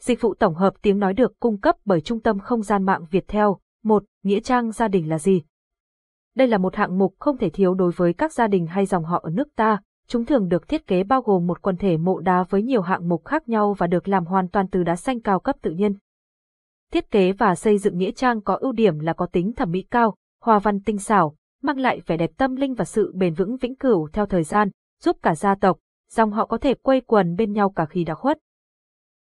Dịch vụ tổng hợp tiếng nói được cung cấp bởi Trung tâm Không gian mạng Việt Theo. 1. Nghĩa trang gia đình là gì? Đây là một hạng mục không thể thiếu đối với các gia đình hay dòng họ ở nước ta. Chúng thường được thiết kế bao gồm một quần thể mộ đá với nhiều hạng mục khác nhau và được làm hoàn toàn từ đá xanh cao cấp tự nhiên. Thiết kế và xây dựng nghĩa trang có ưu điểm là có tính thẩm mỹ cao, hoa văn tinh xảo, mang lại vẻ đẹp tâm linh và sự bền vững vĩnh cửu theo thời gian, giúp cả gia tộc, dòng họ có thể quây quần bên nhau cả khi đã khuất.